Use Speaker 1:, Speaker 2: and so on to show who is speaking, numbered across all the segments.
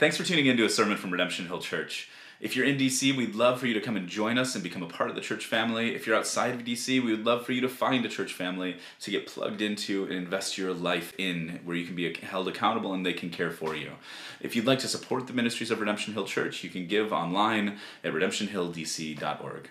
Speaker 1: Thanks for tuning in to a sermon from Redemption Hill Church. If you're in DC, we'd love for you to come and join us and become a part of the church family. If you're outside of DC, we would love for you to find a church family to get plugged into and invest your life in, where you can be held accountable and they can care for you. If you'd like to support the ministries of Redemption Hill Church, you can give online at redemptionhilldc.org.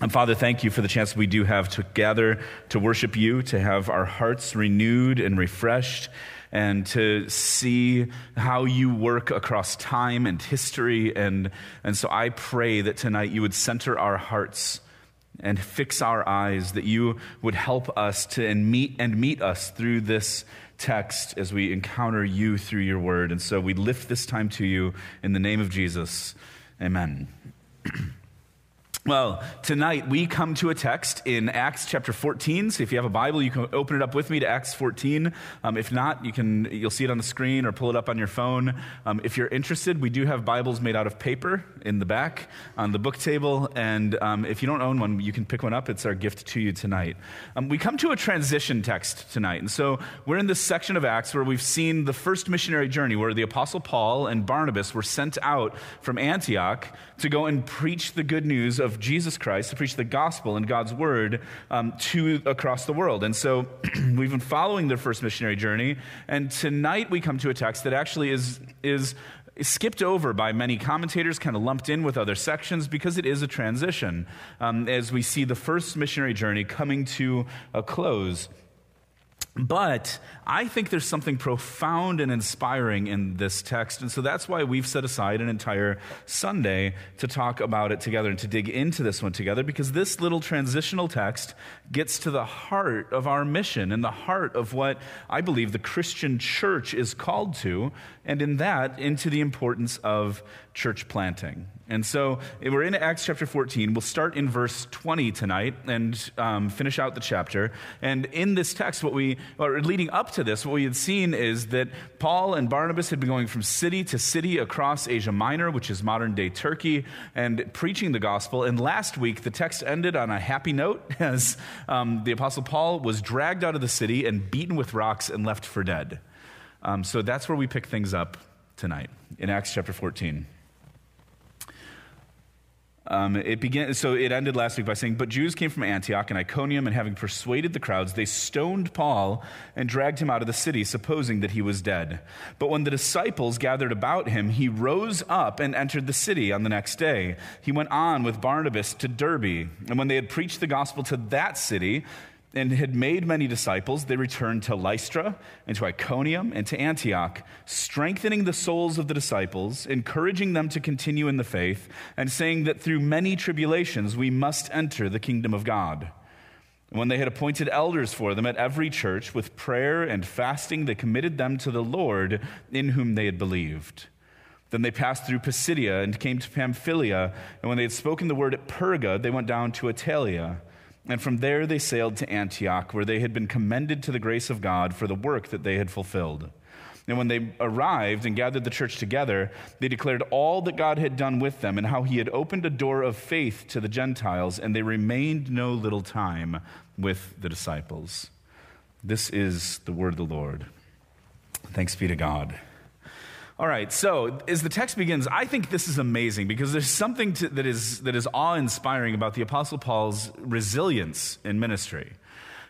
Speaker 1: And Father, thank you for the chance we do have to gather to worship you, to have our hearts renewed and refreshed, and to see how you work across time and history. And, and so I pray that tonight you would center our hearts and fix our eyes, that you would help us to and meet and meet us through this text as we encounter you through your word. And so we lift this time to you in the name of Jesus. Amen. Well, tonight we come to a text in Acts chapter 14. So if you have a Bible, you can open it up with me to Acts 14. Um, if not, you can you'll see it on the screen or pull it up on your phone. Um, if you're interested, we do have Bibles made out of paper in the back on the book table, and um, if you don't own one, you can pick one up. It's our gift to you tonight. Um, we come to a transition text tonight, and so we're in this section of Acts where we've seen the first missionary journey, where the Apostle Paul and Barnabas were sent out from Antioch to go and preach the good news of Jesus Christ, to preach the gospel and God's word um, to across the world. And so we've been following their first missionary journey, and tonight we come to a text that actually is is skipped over by many commentators, kind of lumped in with other sections because it is a transition um, as we see the first missionary journey coming to a close. But I think there's something profound and inspiring in this text. And so that's why we've set aside an entire Sunday to talk about it together and to dig into this one together, because this little transitional text gets to the heart of our mission and the heart of what I believe the Christian church is called to, and in that, into the importance of church planting. And so we're in Acts chapter 14. We'll start in verse 20 tonight and um, finish out the chapter. And in this text, what we, or leading up to this, what we had seen is that Paul and Barnabas had been going from city to city across Asia Minor, which is modern day Turkey, and preaching the gospel. And last week, the text ended on a happy note as um, the Apostle Paul was dragged out of the city and beaten with rocks and left for dead. Um, so that's where we pick things up tonight in Acts chapter 14. Um, it began, so it ended last week by saying, But Jews came from Antioch and Iconium, and having persuaded the crowds, they stoned Paul and dragged him out of the city, supposing that he was dead. But when the disciples gathered about him, he rose up and entered the city on the next day. He went on with Barnabas to Derbe, and when they had preached the gospel to that city, and had made many disciples, they returned to Lystra and to Iconium and to Antioch, strengthening the souls of the disciples, encouraging them to continue in the faith, and saying that through many tribulations we must enter the kingdom of God. When they had appointed elders for them at every church, with prayer and fasting, they committed them to the Lord in whom they had believed. Then they passed through Pisidia and came to Pamphylia, and when they had spoken the word at Perga, they went down to Attalia. And from there they sailed to Antioch, where they had been commended to the grace of God for the work that they had fulfilled. And when they arrived and gathered the church together, they declared all that God had done with them and how he had opened a door of faith to the Gentiles, and they remained no little time with the disciples. This is the word of the Lord. Thanks be to God. All right, so as the text begins, I think this is amazing because there's something to, that is, that is awe inspiring about the Apostle Paul's resilience in ministry.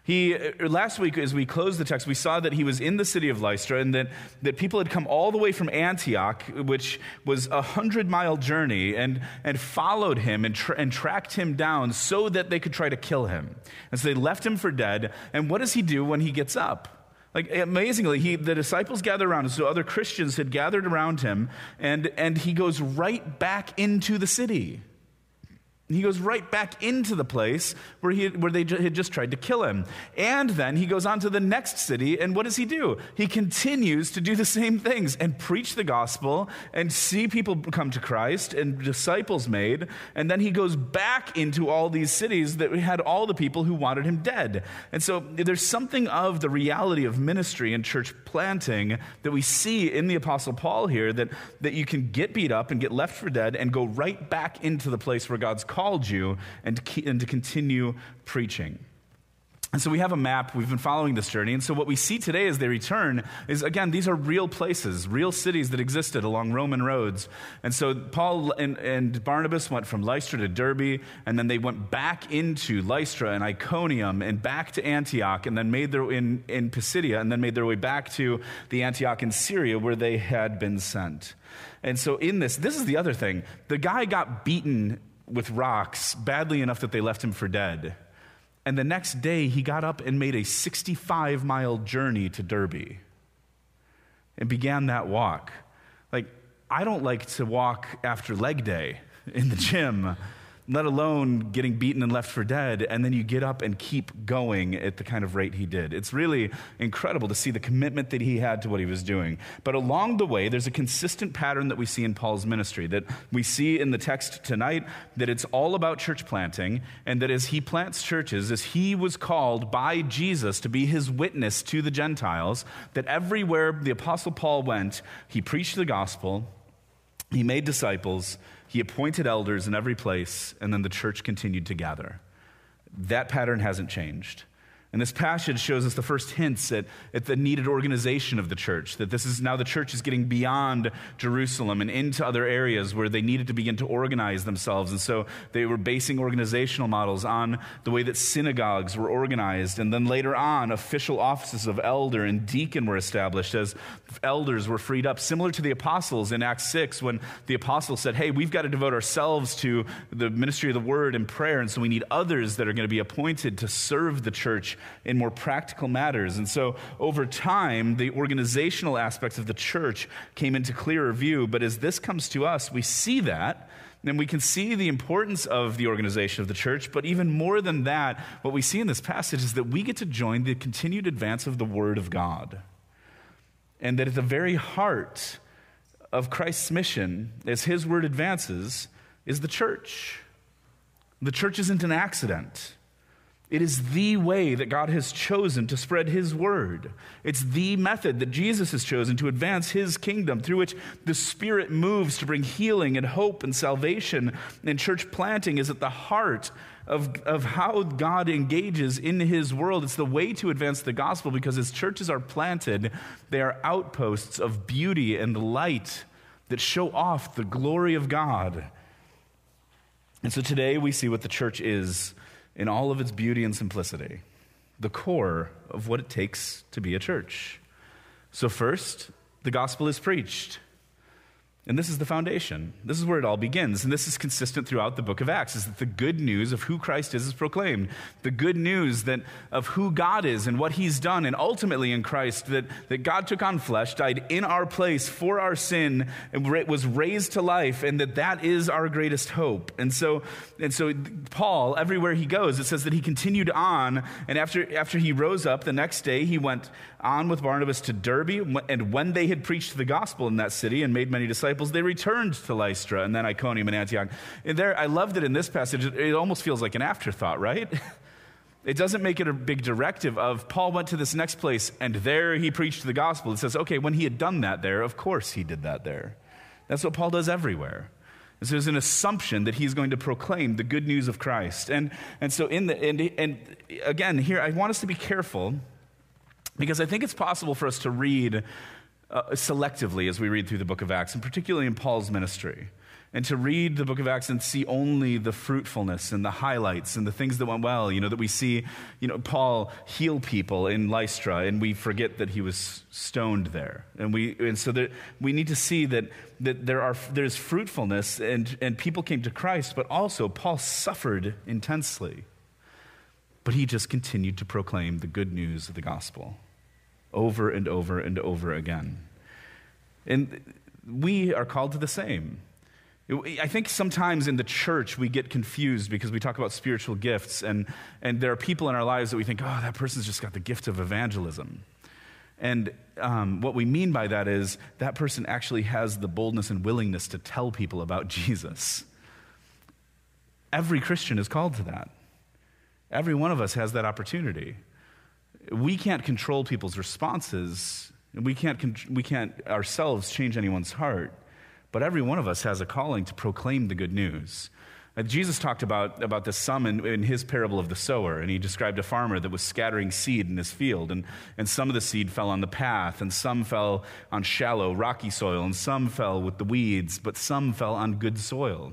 Speaker 1: He, uh, last week, as we closed the text, we saw that he was in the city of Lystra and that, that people had come all the way from Antioch, which was a hundred mile journey, and, and followed him and, tra- and tracked him down so that they could try to kill him. And so they left him for dead. And what does he do when he gets up? Like amazingly, he, the disciples gather around him. So other Christians had gathered around him, and, and he goes right back into the city. He goes right back into the place where, he, where they had just tried to kill him. And then he goes on to the next city, and what does he do? He continues to do the same things and preach the gospel and see people come to Christ and disciples made. And then he goes back into all these cities that had all the people who wanted him dead. And so there's something of the reality of ministry and church planting that we see in the Apostle Paul here that, that you can get beat up and get left for dead and go right back into the place where God's called you and to, and to continue preaching. And so we have a map. We've been following this journey. And so what we see today as they return is, again, these are real places, real cities that existed along Roman roads. And so Paul and, and Barnabas went from Lystra to Derbe, and then they went back into Lystra and Iconium and back to Antioch, and then made their in, in Pisidia, and then made their way back to the Antioch in Syria where they had been sent. And so in this, this is the other thing. The guy got beaten with rocks badly enough that they left him for dead. And the next day, he got up and made a 65 mile journey to Derbe and began that walk. Like, I don't like to walk after leg day in the gym let alone getting beaten and left for dead, and then you get up and keep going at the kind of rate he did. It's really incredible to see the commitment that he had to what he was doing. But along the way, there's a consistent pattern that we see in Paul's ministry, that we see in the text tonight, that it's all about church planting, and that as he plants churches, as he was called by Jesus to be his witness to the Gentiles, that everywhere the Apostle Paul went, he preached the gospel, he made disciples, he appointed elders in every place, and then the church continued to gather. That pattern hasn't changed. And this passage shows us the first hints at, at the needed organization of the church, that this is now the church is getting beyond Jerusalem and into other areas where they needed to begin to organize themselves. And so they were basing organizational models on the way that synagogues were organized. And then later on, official offices of elder and deacon were established as elders were freed up, similar to the apostles in Acts 6 when the apostles said, Hey, we've got to devote ourselves to the ministry of the word and prayer. And so we need others that are going to be appointed to serve the church in more practical matters. And so over time, the organizational aspects of the church came into clearer view. But as this comes to us, we see that. And we can see the importance of the organization of the church, but even more than that, what we see in this passage is that we get to join the continued advance of the Word of God. And that at the very heart of Christ's mission, as His Word advances, is the church. The church isn't an accident. It is the way that God has chosen to spread His word. It's the method that Jesus has chosen to advance His kingdom, through which the Spirit moves to bring healing and hope and salvation. And church planting is at the heart of, of how God engages in His world. It's the way to advance the gospel because as churches are planted, they are outposts of beauty and light that show off the glory of God. And so today we see what the church is in all of its beauty and simplicity, the core of what it takes to be a church. So, first, the gospel is preached. And this is the foundation. This is where it all begins. And this is consistent throughout the book of Acts, is that the good news of who Christ is is proclaimed. The good news that of who God is and what he's done, and ultimately in Christ, that, that God took on flesh, died in our place for our sin, and was raised to life, and that that is our greatest hope. And so, and so Paul, everywhere he goes, it says that he continued on, and after, after he rose up, the next day he went on with Barnabas to Derbe, and when they had preached the gospel in that city and made many disciples, they returned to Lystra and then Iconium and Antioch. And there, I love that in this passage, it almost feels like an afterthought, right? It doesn't make it a big directive of Paul went to this next place and there he preached the gospel. It says, okay, when he had done that there, of course he did that there. That's what Paul does everywhere. So there's an assumption that he's going to proclaim the good news of Christ. And, and so, in the, and, and again, here, I want us to be careful because I think it's possible for us to read uh, selectively as we read through the book of Acts, and particularly in Paul's ministry. And to read the book of Acts and see only the fruitfulness and the highlights and the things that went well. You know, that we see, you know, Paul heal people in Lystra and we forget that he was stoned there. And, we, and so that we need to see that, that there are, there's fruitfulness and, and people came to Christ, but also Paul suffered intensely. But he just continued to proclaim the good news of the gospel over and over and over again. And we are called to the same. I think sometimes in the church we get confused because we talk about spiritual gifts, and, and there are people in our lives that we think, oh, that person's just got the gift of evangelism. And um, what we mean by that is that person actually has the boldness and willingness to tell people about Jesus. Every Christian is called to that. Every one of us has that opportunity we can't control people's responses. We can't, we can't ourselves change anyone's heart. But every one of us has a calling to proclaim the good news. Uh, Jesus talked about, about the sum in, in, his parable of the sower, and he described a farmer that was scattering seed in his field. And, and some of the seed fell on the path, and some fell on shallow, rocky soil, and some fell with the weeds, but some fell on good soil.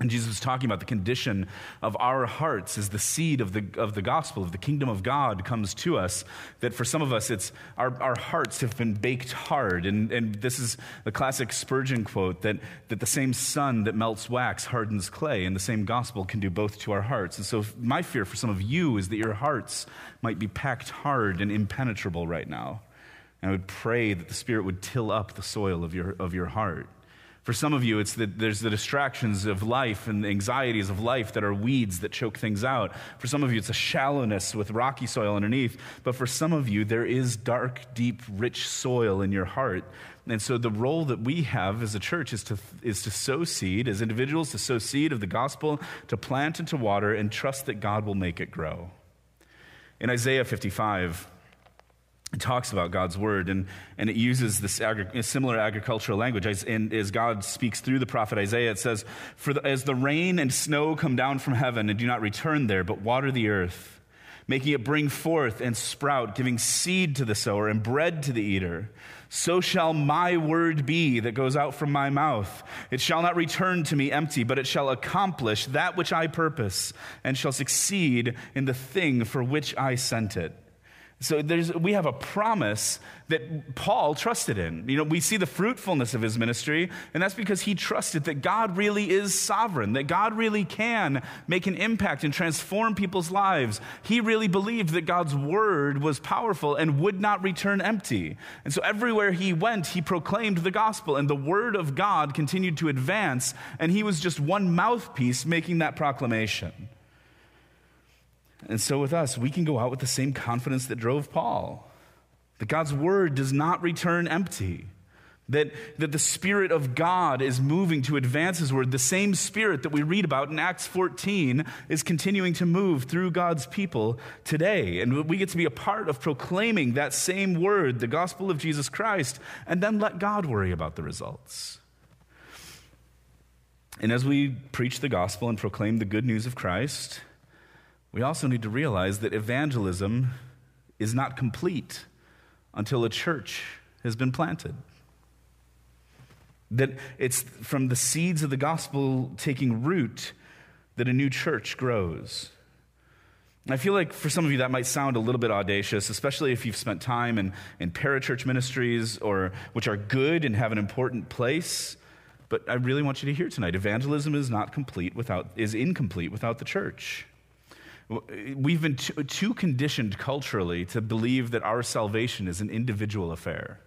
Speaker 1: And Jesus was talking about the condition of our hearts as the seed of the, of the gospel, of the kingdom of God comes to us. That for some of us, it's our, our hearts have been baked hard. And, and this is the classic Spurgeon quote that, that the same sun that melts wax hardens clay, and the same gospel can do both to our hearts. And so, my fear for some of you is that your hearts might be packed hard and impenetrable right now. And I would pray that the Spirit would till up the soil of your, of your heart. For some of you, it's that there's the distractions of life and the anxieties of life that are weeds that choke things out. For some of you, it's a shallowness with rocky soil underneath. But for some of you, there is dark, deep, rich soil in your heart. And so the role that we have as a church is to, is to sow seed, as individuals, to sow seed of the gospel, to plant and to water, and trust that God will make it grow. In Isaiah 55, it talks about God's word and, and it uses this agri- similar agricultural language. As, and as God speaks through the prophet Isaiah, it says, For the, as the rain and snow come down from heaven and do not return there, but water the earth, making it bring forth and sprout, giving seed to the sower and bread to the eater, so shall my word be that goes out from my mouth. It shall not return to me empty, but it shall accomplish that which I purpose and shall succeed in the thing for which I sent it. So we have a promise that Paul trusted in. You know, we see the fruitfulness of his ministry, and that's because he trusted that God really is sovereign, that God really can make an impact and transform people's lives. He really believed that God's word was powerful and would not return empty. And so everywhere he went, he proclaimed the gospel, and the word of God continued to advance, and he was just one mouthpiece making that proclamation. And so with us, we can go out with the same confidence that drove Paul that God's word does not return empty. That, that the Spirit of God is moving to advance His word. The same Spirit that we read about in Acts 14 is continuing to move through God's people today. And we get to be a part of proclaiming that same word, the gospel of Jesus Christ, and then let God worry about the results. And as we preach the gospel and proclaim the good news of Christ, we also need to realize that evangelism is not complete until a church has been planted. That it's from the seeds of the gospel taking root that a new church grows. I feel like for some of you that might sound a little bit audacious, especially if you've spent time in, in parachurch ministries or which are good and have an important place. But I really want you to hear tonight evangelism is not complete without is incomplete without the church. We've been too, too conditioned culturally to believe that our salvation is an individual affair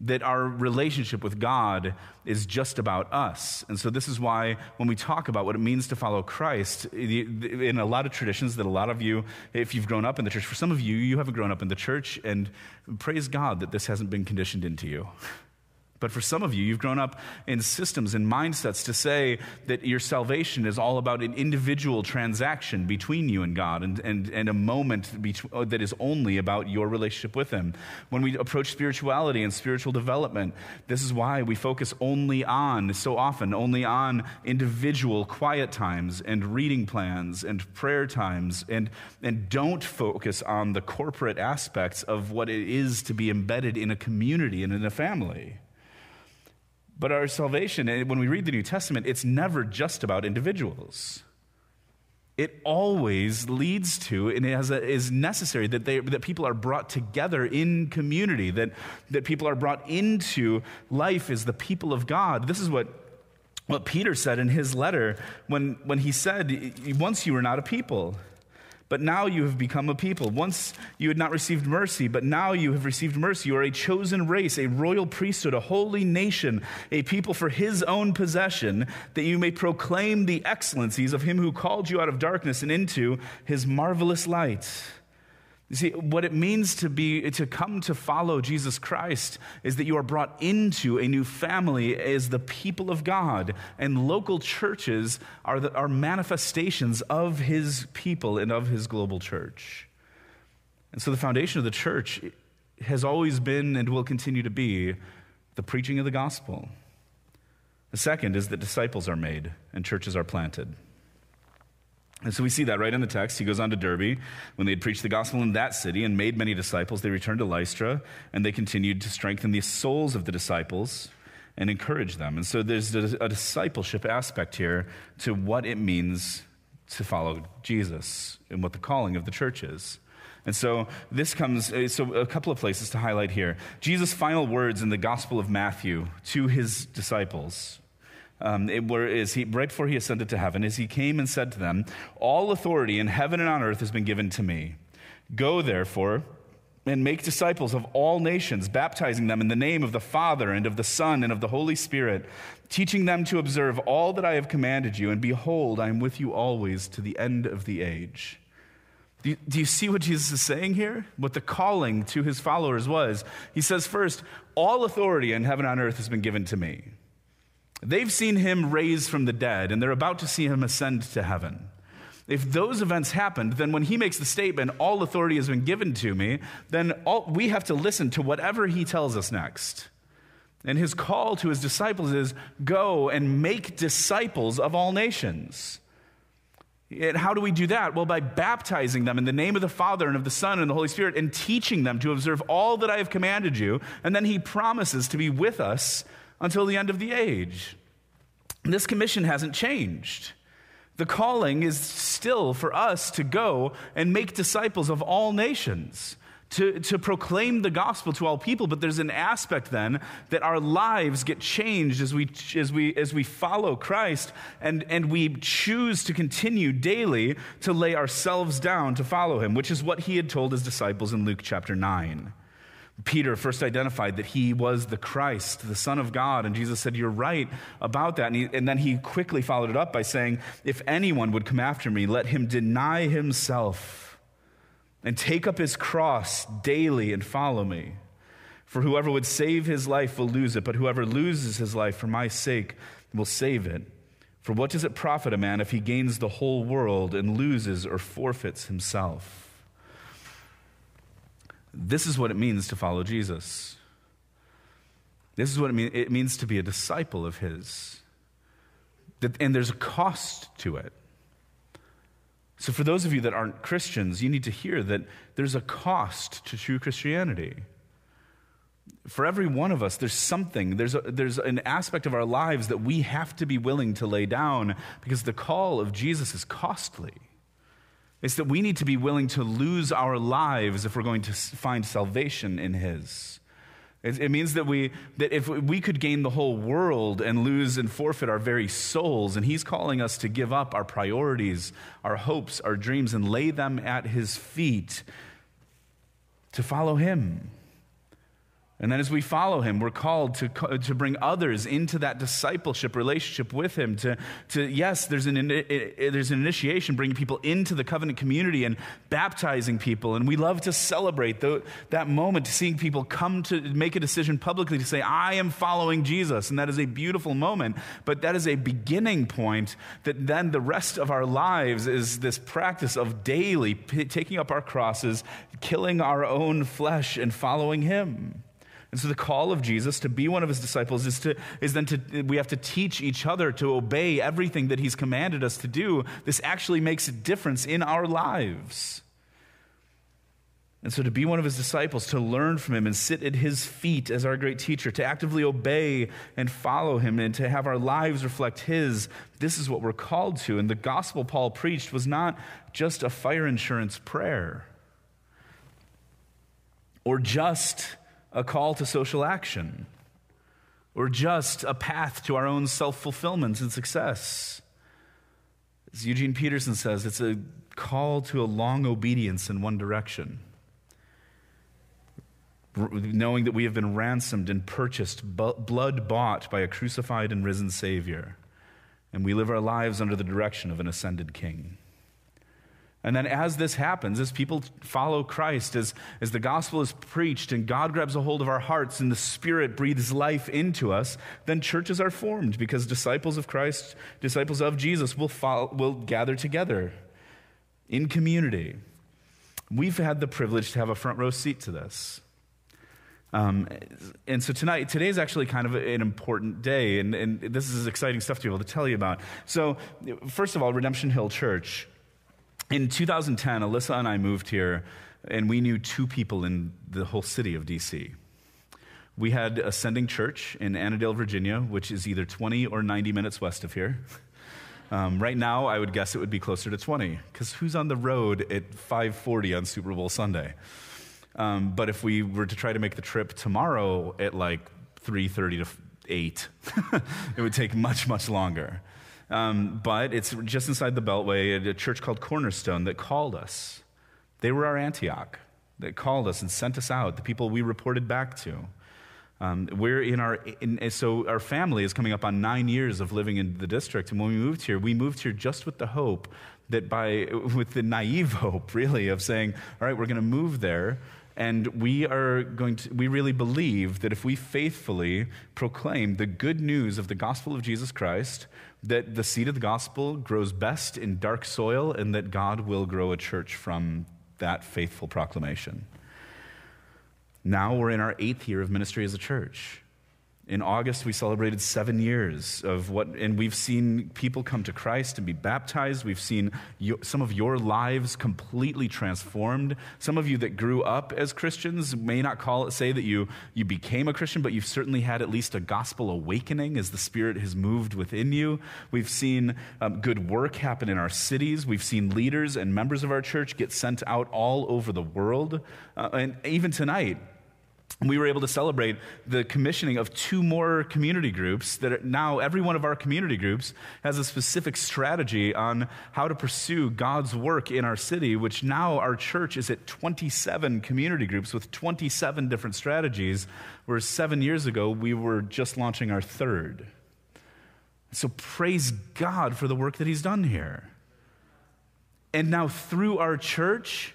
Speaker 1: that our relationship with God is just about us. And so, this is why when we talk about what it means to follow Christ, in a lot of traditions that a lot of you, if you've grown up in the church, for some of you, you haven't grown up in the church, and praise God that this hasn't been conditioned into you. But for some of you, you've grown up in systems and mindsets to say that your salvation is all about an individual transaction between you and God and, and, and a moment uh, that is only about your relationship with Him. When we approach spirituality and spiritual development, this is why we focus only on, so often, only on individual quiet times and reading plans and prayer times and, and don't focus on the corporate aspects of what it is to be embedded in a community and in a family. But our salvation, eh, when we read the New Testament, it's never just about individuals. It always leads to and it a, is necessary that, they, that people are brought together in community, that, that people are brought into life as the people of God. This is what, what Peter said in his letter when, when he said, Once you were not a people but now you have become a people. Once you had not received mercy, but now you have received mercy. You are a chosen race, a royal priesthood, a holy nation, a people for his own possession, that you may proclaim the excellencies of him who called you out of darkness and into his marvelous light. You see, what it means to be to come to follow Jesus Christ is that you are brought into a new family as the people of God, and local churches are, the, are manifestations of His people and of His global church. And so, the foundation of the church has always been and will continue to be the preaching of the gospel. The second is that disciples are made and churches are planted. And so we see that right in the text. He goes on to Derbe. When they had preached the gospel in that city and made many disciples, they returned to Lystra and they continued to strengthen the souls of the disciples and encourage them. And so there's a discipleship aspect here to what it means to follow Jesus and what the calling of the church is. And so this comes, uh, so a couple of places to highlight here. Jesus' final words in the Gospel of Matthew to his disciples. Um, it were, is he, right before he ascended to heaven, is he came and said to them, All authority in heaven and on earth has been given to me. Go therefore and make disciples of all nations, baptizing them in the name of the Father and of the Son and of the Holy Spirit, teaching them to observe all that I have commanded you. And behold, I am with you always to the end of the age. Do you, do you, see what Jesus is saying here? What the calling to his followers was. He says, first, all authority in heaven and on earth has been given to me. They've seen him raised from the dead, and they're about to see him ascend to heaven. If those events happened, then when he makes the statement, all authority has been given to me, then all, we have to listen to whatever he tells us next. And his call to his disciples is go and make disciples of all nations. And how do we do that? Well, by baptizing them in the name of the Father and of the Son and the Holy Spirit and teaching them to observe all that I have commanded you. And then he promises to be with us until the end of the age. This commission hasn't changed. The calling is still for us to go and make disciples of all nations to, to proclaim the gospel to all people, but there's an aspect then that our lives get changed as we, as we, as we follow Christ and, and we choose to continue daily to lay ourselves down to follow him, which is what he had told his disciples in Luke chapter 9. Peter first identified that he was the Christ, the Son of God, and Jesus said, You're right about that. And, he, and, then he quickly followed it up by saying, If anyone would come after me, let him deny himself and take up his cross daily and follow me. For whoever would save his life will lose it, but whoever loses his life for my sake will save it. For what does it profit a man if he gains the whole world and loses or forfeits himself? This is what it means to follow Jesus. This is what it, it means to be a disciple of his. And there's a cost to it. So, for those of you that aren't Christians, you need to hear that there's a cost to true Christianity. For every one of us, there's something, there's, a, there's an aspect of our lives that we have to be willing to lay down because the call of Jesus is costly. It's that we need to be willing to lose our lives if we're going to find salvation in His. It, means that, we, that if we could gain the whole world and lose and forfeit our very souls, and He's calling us to give up our priorities, our hopes, our dreams, and lay them at His feet to follow Him. And then as we follow him, we're called to, to bring others into that discipleship relationship with him. To, to yes, there's an, there's an initiation, bringing people into the covenant community and baptizing people. And we love to celebrate the, that moment, seeing people come to make a decision publicly to say, I am following Jesus. And that is a beautiful moment. But that is a beginning point that then the rest of our lives is this practice of daily p- taking up our crosses, killing our own flesh, and following him. And so the call of Jesus to be one of his disciples is, to, is then to, we have to teach each other to obey everything that he's commanded us to do. This actually makes a difference in our lives. And so to be one of his disciples, to learn from him and sit at his feet as our great teacher, to actively obey and follow him, and to have our lives reflect his, this is what we're called to. And the gospel Paul preached was not just a fire insurance prayer or just a call to social action or just a path to our own self fulfillment and success. As Eugene Peterson says, it's a call to a long obedience in one direction. Knowing that we have been ransomed and purchased, blood bought by a crucified and risen Savior, and we live our lives under the direction of an ascended King. And then, as this happens, as people follow Christ, as, as the gospel is preached and God grabs a hold of our hearts and the Spirit breathes life into us, then churches are formed because disciples of Christ, disciples of Jesus, will, follow, will gather together in community. We've had the privilege to have a front row seat to this. Um, and so tonight, today is actually kind of an important day, and, and this is exciting stuff to be able to tell you about. So, first of all, Redemption Hill Church. In 2010, Alyssa and I moved here, and we knew two people in the whole city of DC. We had Ascending Church in Annandale, Virginia, which is either 20 or 90 minutes west of here. Um, right now, I would guess it would be closer to 20, because who's on the road at 5:40 on Super Bowl Sunday? Um, but if we were to try to make the trip tomorrow at like 3:30 to 8, it would take much much longer. Um, but it's just inside the Beltway at a church called Cornerstone that called us. They were our Antioch that called us and sent us out, the people we reported back to. Um, we're in our, in, so our family is coming up on nine years of living in the district. And when we moved here, we moved here just with the hope that by, with the naive hope, really, of saying, all right, we're going to move there and we are going to, we really believe that if we faithfully proclaim the good news of the gospel of Jesus Christ, that the seed of the gospel grows best in dark soil and that God will grow a church from that faithful proclamation. Now we're in our eighth year of ministry as a church. In August, we celebrated seven years of what, and we've seen people come to Christ and be baptized. We've seen you, some of your lives completely transformed. Some of you that grew up as Christians may not call it, say that you, you became a Christian, but you've certainly had at least a gospel awakening as the Spirit has moved within you. We've seen um, good work happen in our cities. We've seen leaders and members of our church get sent out all over the world. Uh, and even tonight, we were able to celebrate the commissioning of two more community groups that now every one of our community groups has a specific strategy on how to pursue God's work in our city, which now our church is at 27 community groups with 27 different strategies, whereas seven years ago we were just launching our third. So praise God for the work that He's done here. And now through our church,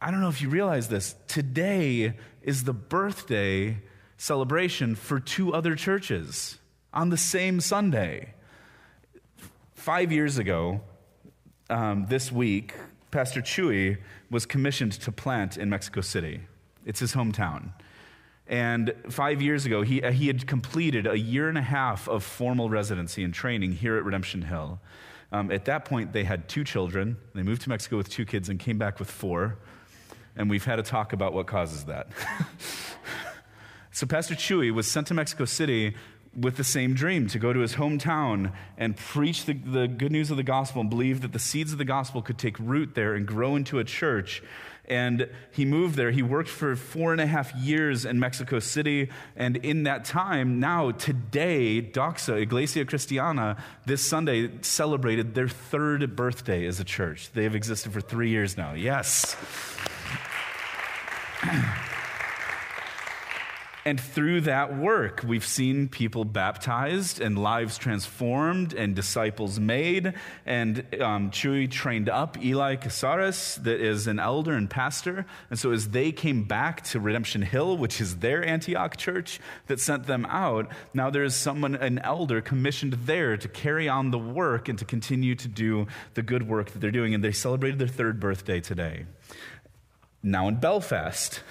Speaker 1: I don't know if you realize this, today is the birthday celebration for two other churches on the same Sunday. Five years ago, um, this week, Pastor Chuy was commissioned to plant in Mexico City. It's his hometown. And five years ago, he, he had completed a year and a half of formal residency and training here at Redemption Hill. Um, at that point, they had two children. They moved to Mexico with two kids and came back with four and we've had a talk about what causes that. so, Pastor Chuy was sent to Mexico City with the same dream to go to his hometown and preach the, the good news of the gospel and believe that the seeds of the gospel could take root there and grow into a church. And he moved there. He worked for four and a half years in Mexico City. And in that time, now, today, Doxa, Iglesia Cristiana, this Sunday celebrated their third birthday as a church. They have existed for three years now. Yes. And through that work, we've seen people baptized and lives transformed and disciples made. And um, Chuy trained up Eli Casares, that is an elder and pastor. And so as they came back to Redemption Hill, which is their Antioch church that sent them out, now there's someone, an elder, commissioned there to carry on the work and to continue to do the good work that they're doing. And they celebrated their third birthday today now in Belfast.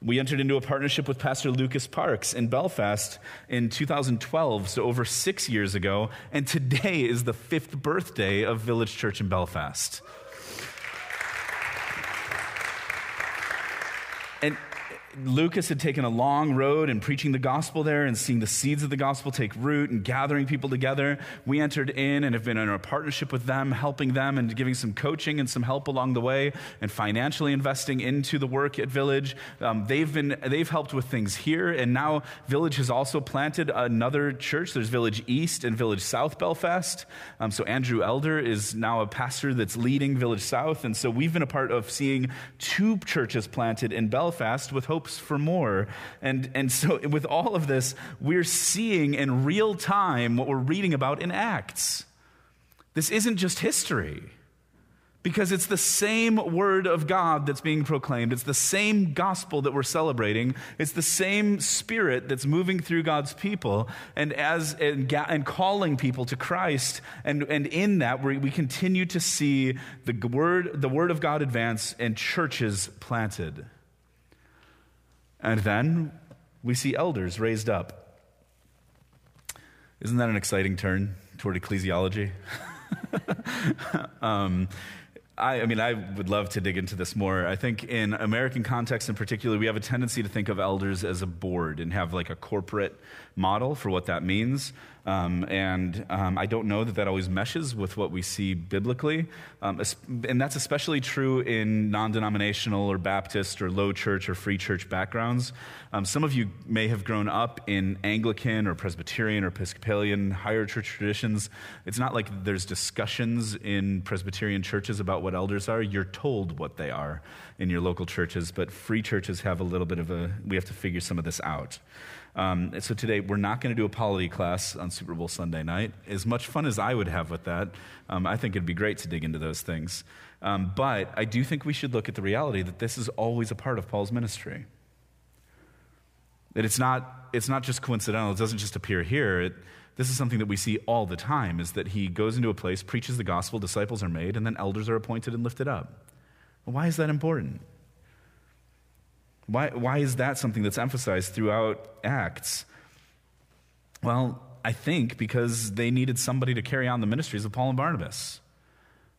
Speaker 1: We entered into a partnership with Pastor Lucas Parks in Belfast in 2012, so over six years ago, and today is the fifth birthday of Village Church in Belfast. And Lucas had taken a long road in preaching the gospel there and seeing the seeds of the gospel take root and gathering people together. We entered in and have been in a partnership with them, helping them and giving some coaching and some help along the way and financially investing into the work at Village. Um, they've, been, they've helped with things here, and now Village has also planted another church. There's Village East and Village South Belfast. Um, so Andrew Elder is now a pastor that's leading Village South, and so we've been a part of seeing two churches planted in Belfast with hope hopes for more. And, and so, with all of this, we're seeing in real time what we're reading about in Acts. This isn't just history because it's the same word of God that's being proclaimed. It's the same gospel that we're celebrating. It's the same spirit that's moving through God's people and as and, and calling people to Christ. And, and in that, we, we continue to see the word, the word of God advance and churches planted. And then we see elders raised up. Isn't that an exciting turn toward ecclesiology? um, I, I, mean, I would love to dig into this more. I think in American context in particular, we have a tendency to think of elders as a board and have like a corporate model for what that means. Um, and um, I don't know that that always meshes with what we see biblically. Um, and that's especially true in non denominational or Baptist or low church or free church backgrounds. Um, some of you may have grown up in Anglican or Presbyterian or Episcopalian higher church traditions. It's not like there's discussions in Presbyterian churches about what elders are. You're told what they are in your local churches, but free churches have a little bit of a, we have to figure some of this out. Um, so today, we're not going to do a polity class on Super Bowl Sunday night. As much fun as I would have with that, um, I think it'd be great to dig into those things. Um, but I do think we should look at the reality that this is always a part of Paul's ministry. That it's not, it's not just coincidental, it doesn't just appear here. It, this is something that we see all the time is that he goes into a place, preaches the gospel, disciples are made, and then elders are appointed and lifted up. why is that important? Why, why is that something that's emphasized throughout Acts? Well, I think because they needed somebody to carry on the ministries of Paul and Barnabas.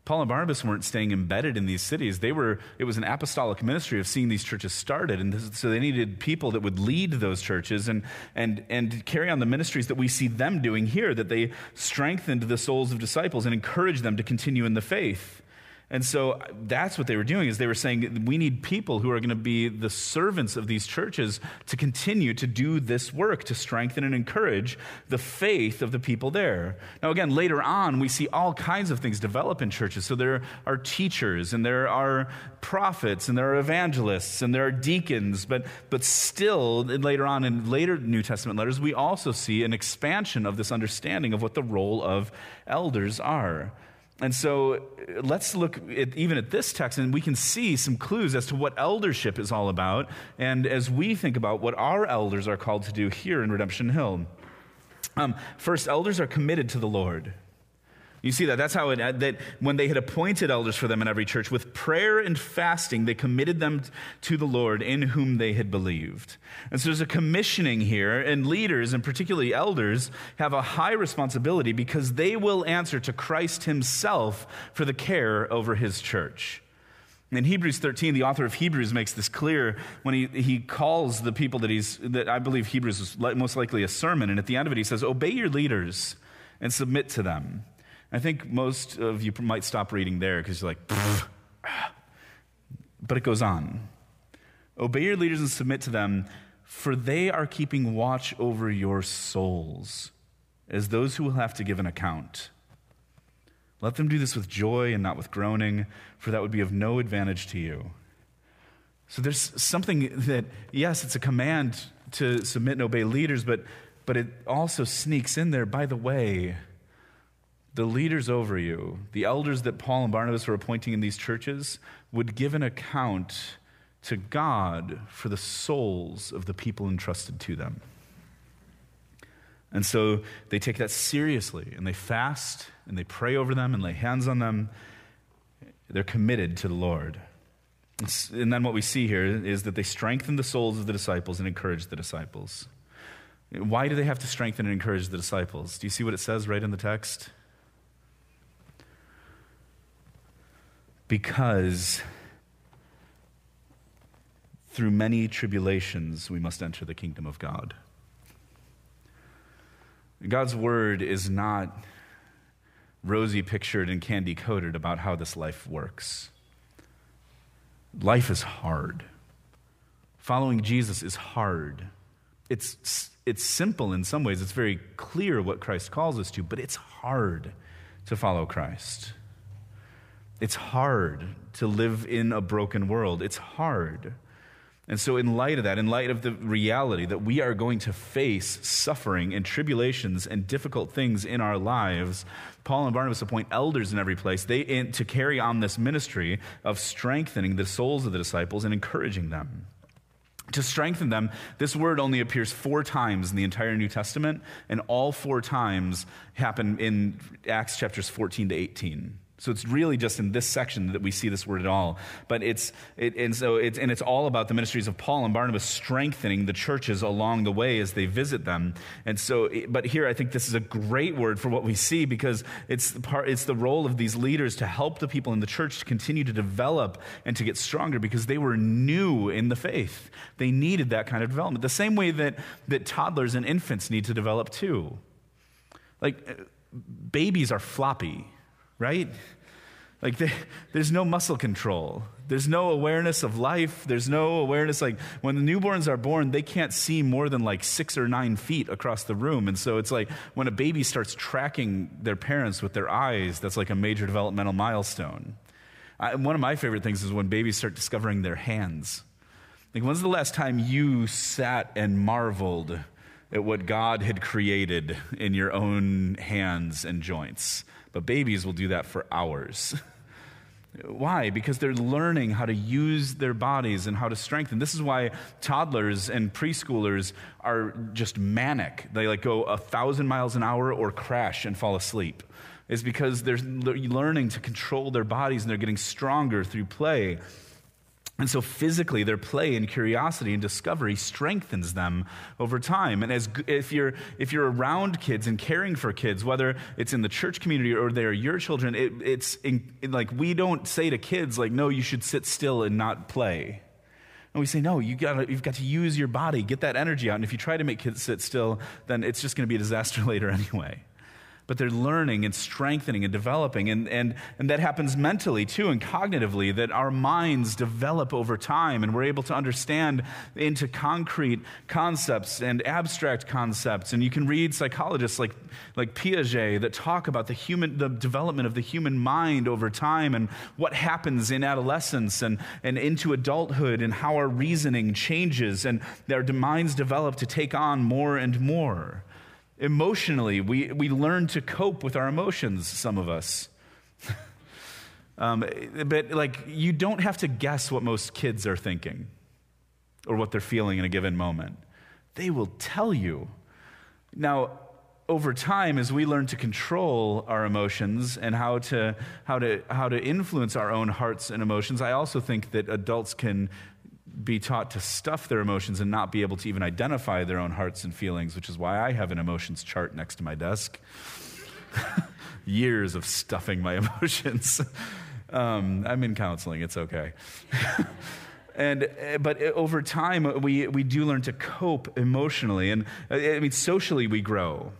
Speaker 1: Paul and Barnabas weren't staying embedded in these cities. They were, it was an apostolic ministry of seeing these churches started. And this, so they needed people that would lead those churches and, and, and carry on the ministries that we see them doing here, that they strengthened the souls of disciples and encouraged them to continue in the faith. And so uh, that's what they were doing is they were saying we need people who are going to be the servants of these churches to continue to do this work to strengthen and encourage the faith of the people there. Now again, later on we see all kinds of things develop in churches. So there are teachers and there are prophets and there are evangelists and there are deacons, but but still later on in later New Testament letters we also see an expansion of this understanding of what the role of elders are. And so let's look at, even at this text, and we can see some clues as to what eldership is all about. And as we think about what our elders are called to do here in Redemption Hill, um, first, elders are committed to the Lord. You see that? That's how it, that when they had appointed elders for them in every church, with prayer and fasting, they committed them to the Lord in whom they had believed. And so there's a commissioning here, and leaders, and particularly elders, have a high responsibility because they will answer to Christ himself for the care over his church. In Hebrews 13, the author of Hebrews makes this clear when he, he calls the people that he's, that I believe Hebrews is most likely a sermon, and at the end of it, he says, Obey your leaders and submit to them I think most of you might stop reading there because you're like, but it goes on. Obey your leaders and submit to them, for they are keeping watch over your souls as those who will have to give an account. Let them do this with joy and not with groaning, for that would be of no advantage to you. So there's something that, yes, it's a command to submit and obey leaders, but, but it also sneaks in there, by the way, the leaders over you, the elders that Paul and Barnabas were appointing in these churches, would give an account to God for the souls of the people entrusted to them. And so they take that seriously and they fast and they pray over them and lay hands on them. They're committed to the Lord. And then what we see here is that they strengthen the souls of the disciples and encourage the disciples. Why do they have to strengthen and encourage the disciples? Do you see what it says right in the text? Because through many tribulations we must enter the kingdom of God. God's word is not rosy pictured and candy coated about how this life works. Life is hard. Following Jesus is hard. It's, it's simple in some ways, it's very clear what Christ calls us to, but it's hard to follow Christ. It's hard to live in a broken world. It's hard. And so, in light of that, in light of the reality that we are going to face suffering and tribulations and difficult things in our lives, Paul and Barnabas appoint elders in every place they, in, to carry on this ministry of strengthening the souls of the disciples and encouraging them. To strengthen them, this word only appears four times in the entire New Testament, and all four times happen in Acts chapters 14 to 18. So it's really just in this section that we see this word at all. But it's, it, and so it's, and it's all about the ministries of Paul and Barnabas strengthening the churches along the way as they visit them. And so, but here I think this is a great word for what we see because it's the part, it's the role of these leaders to help the people in the church to continue to develop and to get stronger because they were new in the faith. They needed that kind of development. The same way that, that toddlers and infants need to develop too. Like, uh, babies are floppy right? Like, they, there's no muscle control. There's no awareness of life. There's no awareness. Like, when the newborns are born, they can't see more than like six or nine feet across the room. And so it's like when a baby starts tracking their parents with their eyes, that's like a major developmental milestone. I, one of my favorite things is when babies start discovering their hands. Like, when's the last time you sat and marveled at what God had created in your own hands and joints? But babies will do that for hours. Why? Because they're learning how to use their bodies and how to strengthen. This is why toddlers and preschoolers are just manic. They like go a thousand miles an hour or crash and fall asleep. Is because they're learning to control their bodies and they're getting stronger through play. And so physically, their play and curiosity and discovery strengthens them over time. And as, if, you're, if you're around kids and caring for kids, whether it's in the church community or they're your children, it, it's in, like we don't say to kids, like, no, you should sit still and not play. And we say, no, you gotta, you've got to use your body, get that energy out. And if you try to make kids sit still, then it's just going to be a disaster later anyway but they're learning and strengthening and developing. And, and, and that happens mentally too and cognitively, that our minds develop over time and we're able to understand into concrete concepts and abstract concepts. And you can read psychologists like, like Piaget that talk about the, human, the development of the human mind over time and what happens in adolescence and, and into adulthood and how our reasoning changes and their minds develop to take on more and more. Emotionally, we, we learn to cope with our emotions, some of us. um, but, like, you don't have to guess what most kids are thinking or what they're feeling in a given moment. They will tell you. Now, over time, as we learn to control our emotions and how to, how, to, how to influence our own hearts and emotions, I also think that adults can be taught to stuff their emotions and not be able to even identify their own hearts and feelings, which is why I have an emotions chart next to my desk. Years of stuffing my emotions. Um, I'm in counseling, it's okay. and eh, but eh, over time uh, we, we do learn to cope emotionally and eh, i mean socially we grow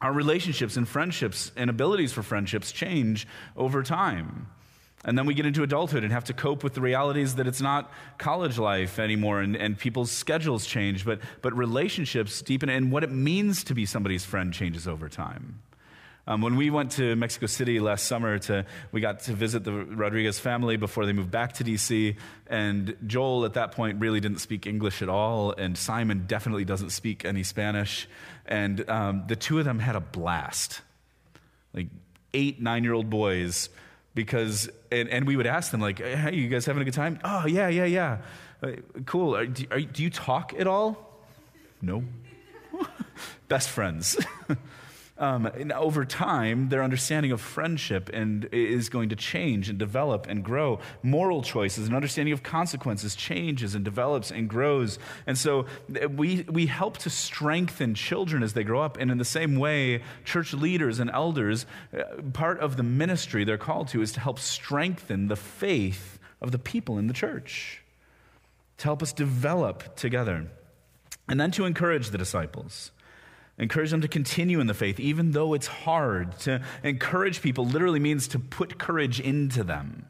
Speaker 1: our relationships and friendships and abilities for friendships change over time and then we get into adulthood and have to cope with the realities that it's not college life anymore and, and people's schedules change, but, but relationships deepen and what it means to be somebody's friend changes over time. Um, when we went to Mexico City last summer, to, we got to visit the Rodriguez family before they moved back to DC. And Joel, at that point, really didn't speak English at all. And Simon definitely doesn't speak any Spanish. And um, the two of them had a blast. Like eight, nine year old boys because and, and we would ask them like hey you guys having a good time? Oh yeah yeah yeah. Cool. Are, do, are, do you talk at all? No. Best friends um, and over time, their understanding of friendship and is going to change and develop and grow. Moral choices and understanding of consequences changes and develops and grows. And so we, we help to strengthen children as they grow up. And in the same way, church leaders and elders, uh, part of the ministry they're called to is to help strengthen the faith of the people in the church, to help us develop together, and then to encourage the disciples. Encourage them to continue in the faith, even though it's hard. To encourage people literally means to put courage into them.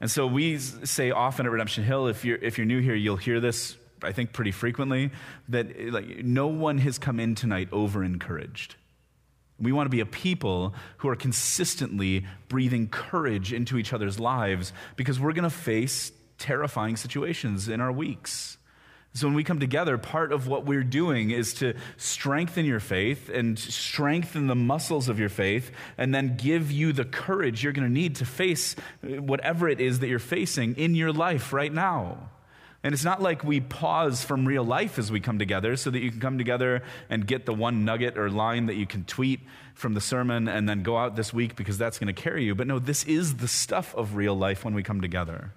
Speaker 1: And so we say often at Redemption Hill, if you're, if you're new here, you'll hear this, I think, pretty frequently, that like, no one has come in tonight over encouraged. We want to be a people who are consistently breathing courage into each other's lives because we're going to face terrifying situations in our weeks. So when we come together, part of what we're doing is to strengthen your faith and strengthen the muscles of your faith, and then give you the courage you're going to need to face uh, whatever it is that you're facing in your life right now. And it's not like we pause from real life as we come together so that you can come together and get the one nugget or line that you can tweet from the sermon and then go out this week because that's going to carry you. But no, this is the stuff of real life when we come together.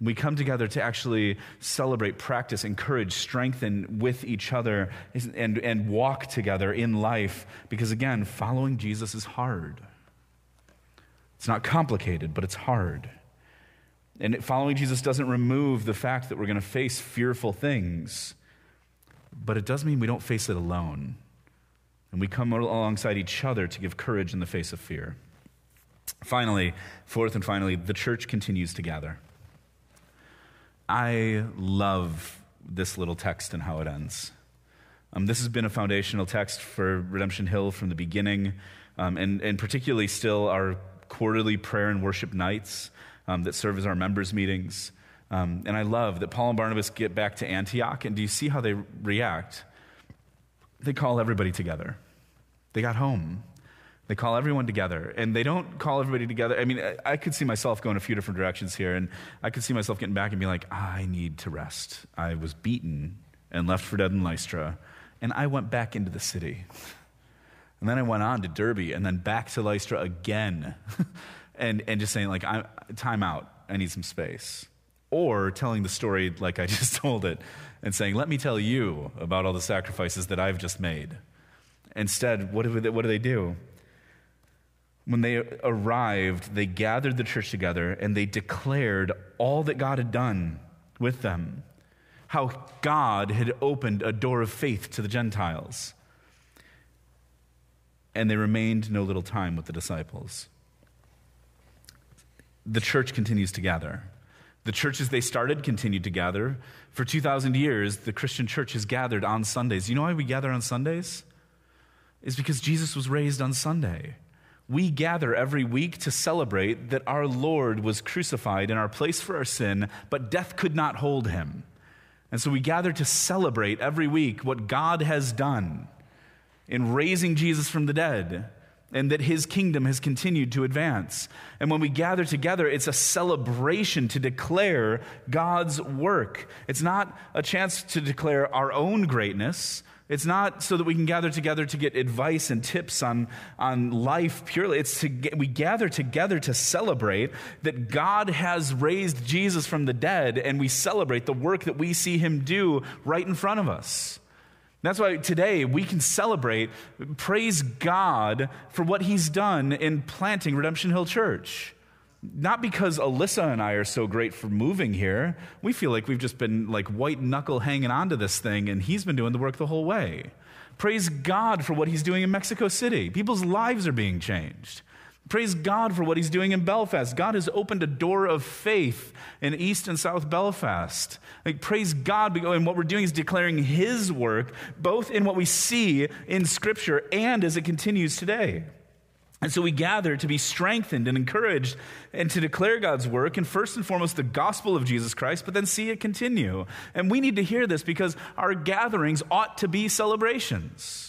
Speaker 1: We come together to actually celebrate, practice, encourage, strengthen with each other, and, and walk together in life. Because again, following Jesus is hard. It's not complicated, but it's hard. And following Jesus doesn't remove the fact that we're going to face fearful things, but it does mean we don't face it alone. And we come alongside each other to give courage in the face of fear. Finally, fourth and finally, the church continues to gather. I love this little text and how it ends. Um, this has been a foundational text for Redemption Hill from the beginning, um, and, and particularly still our quarterly prayer and worship nights um, that serve as our members' meetings. Um, and I love that Paul and Barnabas get back to Antioch, and do you see how they react? They call everybody together. They got home. They call everyone together, and they don't call everybody together. I mean, I, could see myself going a few different directions here, and I could see myself getting back and being like, I need to rest. I was beaten and left for dead in Lystra, and I went back into the city. And then I went on to Derbe and then back to Lystra again. and, and just saying, like, I, time out, I need some space. Or telling the story like I just told it and saying, let me tell you about all the sacrifices that I've just made. Instead, what do they, what do, they do? When they arrived, they gathered the church together and they declared all that God had done with them. How God had opened a door of faith to the Gentiles. And they remained no little time with the disciples the church continues to gather. The churches they started continued to gather. For 2,000 years, the Christian church has gathered on Sundays. You know why we gather on Sundays? It's because Jesus was raised on Sunday. We gather every week to celebrate that our Lord was crucified in our place for our sin, but death could not hold him. And so we gather to celebrate every week what God has done in raising Jesus from the dead and that his kingdom has continued to advance. And when we gather together, it's a celebration to declare God's work. It's not a chance to declare our own greatness. It's not so that we can gather together to get advice and tips on, on life purely. It's to get, we gather together to celebrate that God has raised Jesus from the dead, and we celebrate the work that we see him do right in front of us. That's why today we can celebrate, praise God for what He's done in planting Redemption Hill Church. Not because Alyssa and I are so great for moving here. We feel like we've just been like white knuckle hanging on to this thing, and He's been doing the work the whole way. Praise God for what He's doing in Mexico City. People's lives are being changed. Praise God for what he's doing in Belfast. God has opened a door of faith in East and South Belfast. Like, praise God. And what we're doing is declaring his work, both in what we see in Scripture and as it continues today. And so we gather to be strengthened and encouraged and to declare God's work, and first and foremost, the gospel of Jesus Christ, but then see it continue. And we need to hear this because our gatherings ought to be celebrations.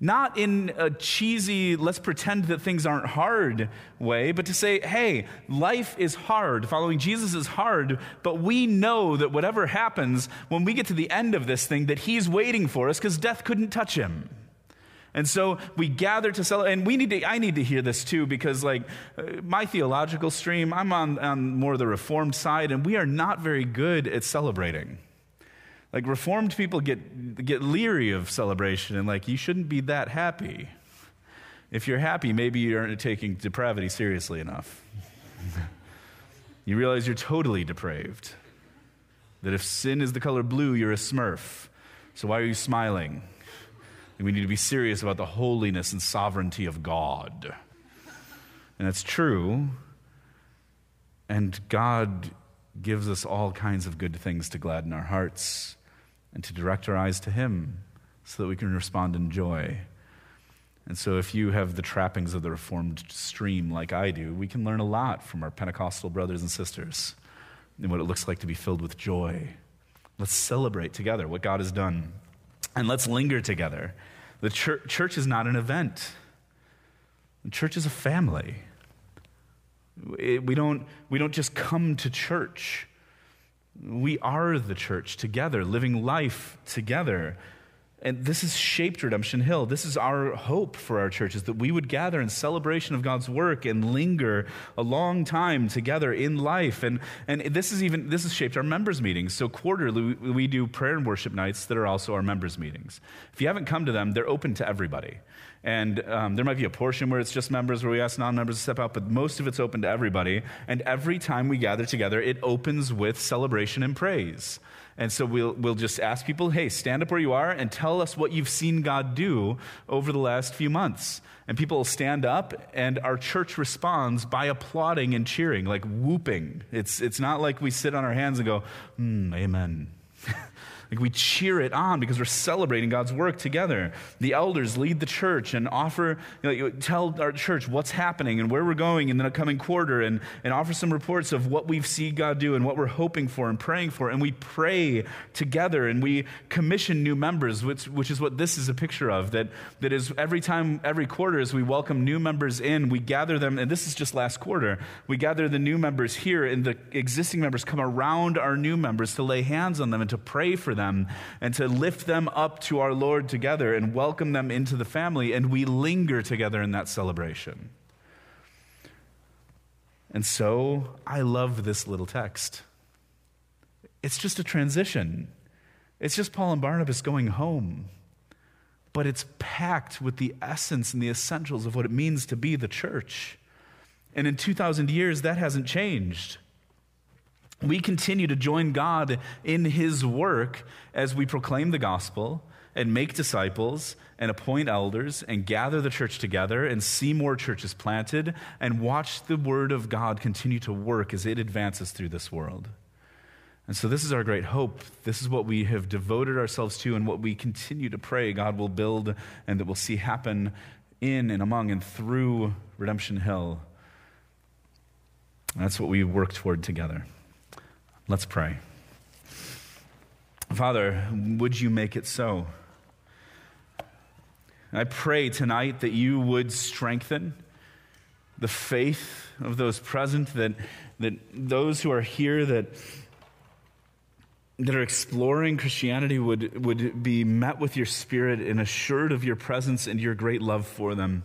Speaker 1: Not in a cheesy, let's pretend that things aren't hard way, but to say, hey, life is hard. Following Jesus is hard, but we know that whatever happens, when we get to the end of this thing, that He's waiting for us because death couldn't touch Him. And so we gather to celebrate, and we need to, I need to hear this too, because like uh, my theological stream, I'm on, on more the reformed side, and we are not very good at celebrating. Like reformed people get, get leery of celebration and like you shouldn't be that happy. If you're happy, maybe you aren't taking depravity seriously enough. you realize you're totally depraved. That if sin is the color blue, you're a smurf. So why are you smiling? And we need to be serious about the holiness and sovereignty of God. And that's true. And God gives us all kinds of good things to gladden our hearts and to direct our eyes to Him so that we can respond in joy. And so, if you have the trappings of the Reformed stream like I do, we can learn a lot from our Pentecostal brothers and sisters and what it looks like to be filled with joy. Let's celebrate together what God has done, and let's linger together. The church, church is not an event, the church is a family. We, don't, we don't just come to church We are the church together, living life together. And this has shaped Redemption Hill. This is our hope for our churches that we would gather in celebration of God's work and linger a long time together in life. And, and this is even this has shaped our members' meetings. So quarterly we do prayer and worship nights that are also our members' meetings. If you haven't come to them, they're open to everybody. And um, there might be a portion where it's just members, where we ask non members to step out, but most of it's open to everybody. And every time we gather together, it opens with celebration and praise. And so we'll, we'll just ask people, hey, stand up where you are and tell us what you've seen God do over the last few months. And people will stand up, and our church responds by applauding and cheering, like whooping. It's, it's not like we sit on our hands and go, mm, amen. Like we cheer it on because we're celebrating God's work together. The elders lead the church and offer, you know, tell our church what's happening and where we're going in the coming quarter and, and offer some reports of what we've seen God do and what we're hoping for and praying for. And we pray together and we commission new members, which, which is what this is a picture of. That, that is every time, every quarter, as we welcome new members in, we gather them, and this is just last quarter, we gather the new members here, and the existing members come around our new members to lay hands on them and to pray for them and to lift them up to our Lord together and welcome them into the family, and we linger together in that celebration. And so I love this little text. It's just a transition. It's just Paul and Barnabas going home. But it's packed with the essence and the essentials of what it means to be the church. And in 2,000 years, that hasn't changed we continue to join God in His work as we proclaim the gospel and make disciples and appoint elders and gather the church together and see more churches planted and watch the word of God continue to work as it advances through this world. And so, this is our great hope. This is what we have devoted ourselves to and what we continue to pray God will build and that we'll see happen in and among and through Redemption Hill. that's what we work toward together. Let's pray. Father, would you make it so? I pray tonight that you would strengthen the faith of those present, that, that those who are here that, that are exploring Christianity would, would be met with your spirit and assured of your presence and your great love for them.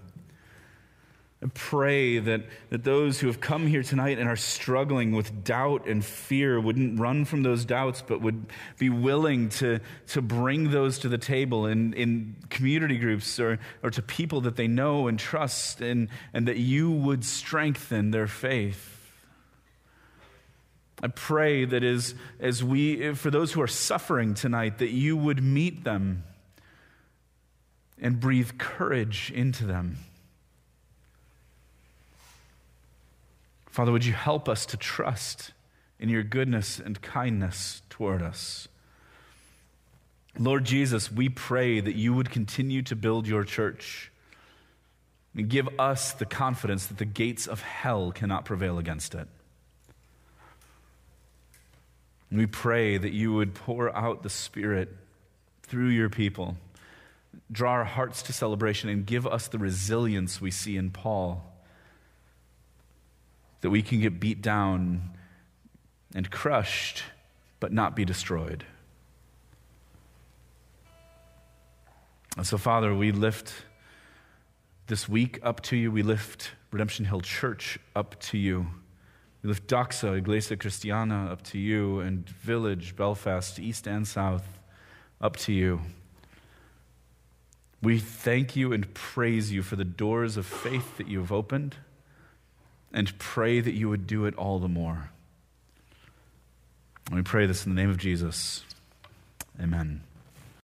Speaker 1: Pray that, that those who have come here tonight and are struggling with doubt and fear wouldn't run from those doubts, but would be willing to, to bring those to the table in, in community groups or, or to people that they know and trust, and, and that you would strengthen their faith. I pray that as, as we, for those who are suffering tonight, that you would meet them and breathe courage into them. Father, would you help us to trust in your goodness and kindness toward us? Lord Jesus, we pray that you would continue to build your church and give us the confidence that the gates of hell cannot prevail against it. We pray that you would pour out the Spirit through your people, draw our hearts to celebration, and give us the resilience we see in Paul that we can get beat down and crushed, but not be destroyed. And so, Father, we lift this week up to you. We lift Redemption Hill Church up to you. We lift Doxa, Iglesia Cristiana up to you, and Village, Belfast, East and South up to you. We thank you and praise you for the doors of faith that you have opened and pray that you would do it all the more. And we pray this in the name of Jesus. Amen.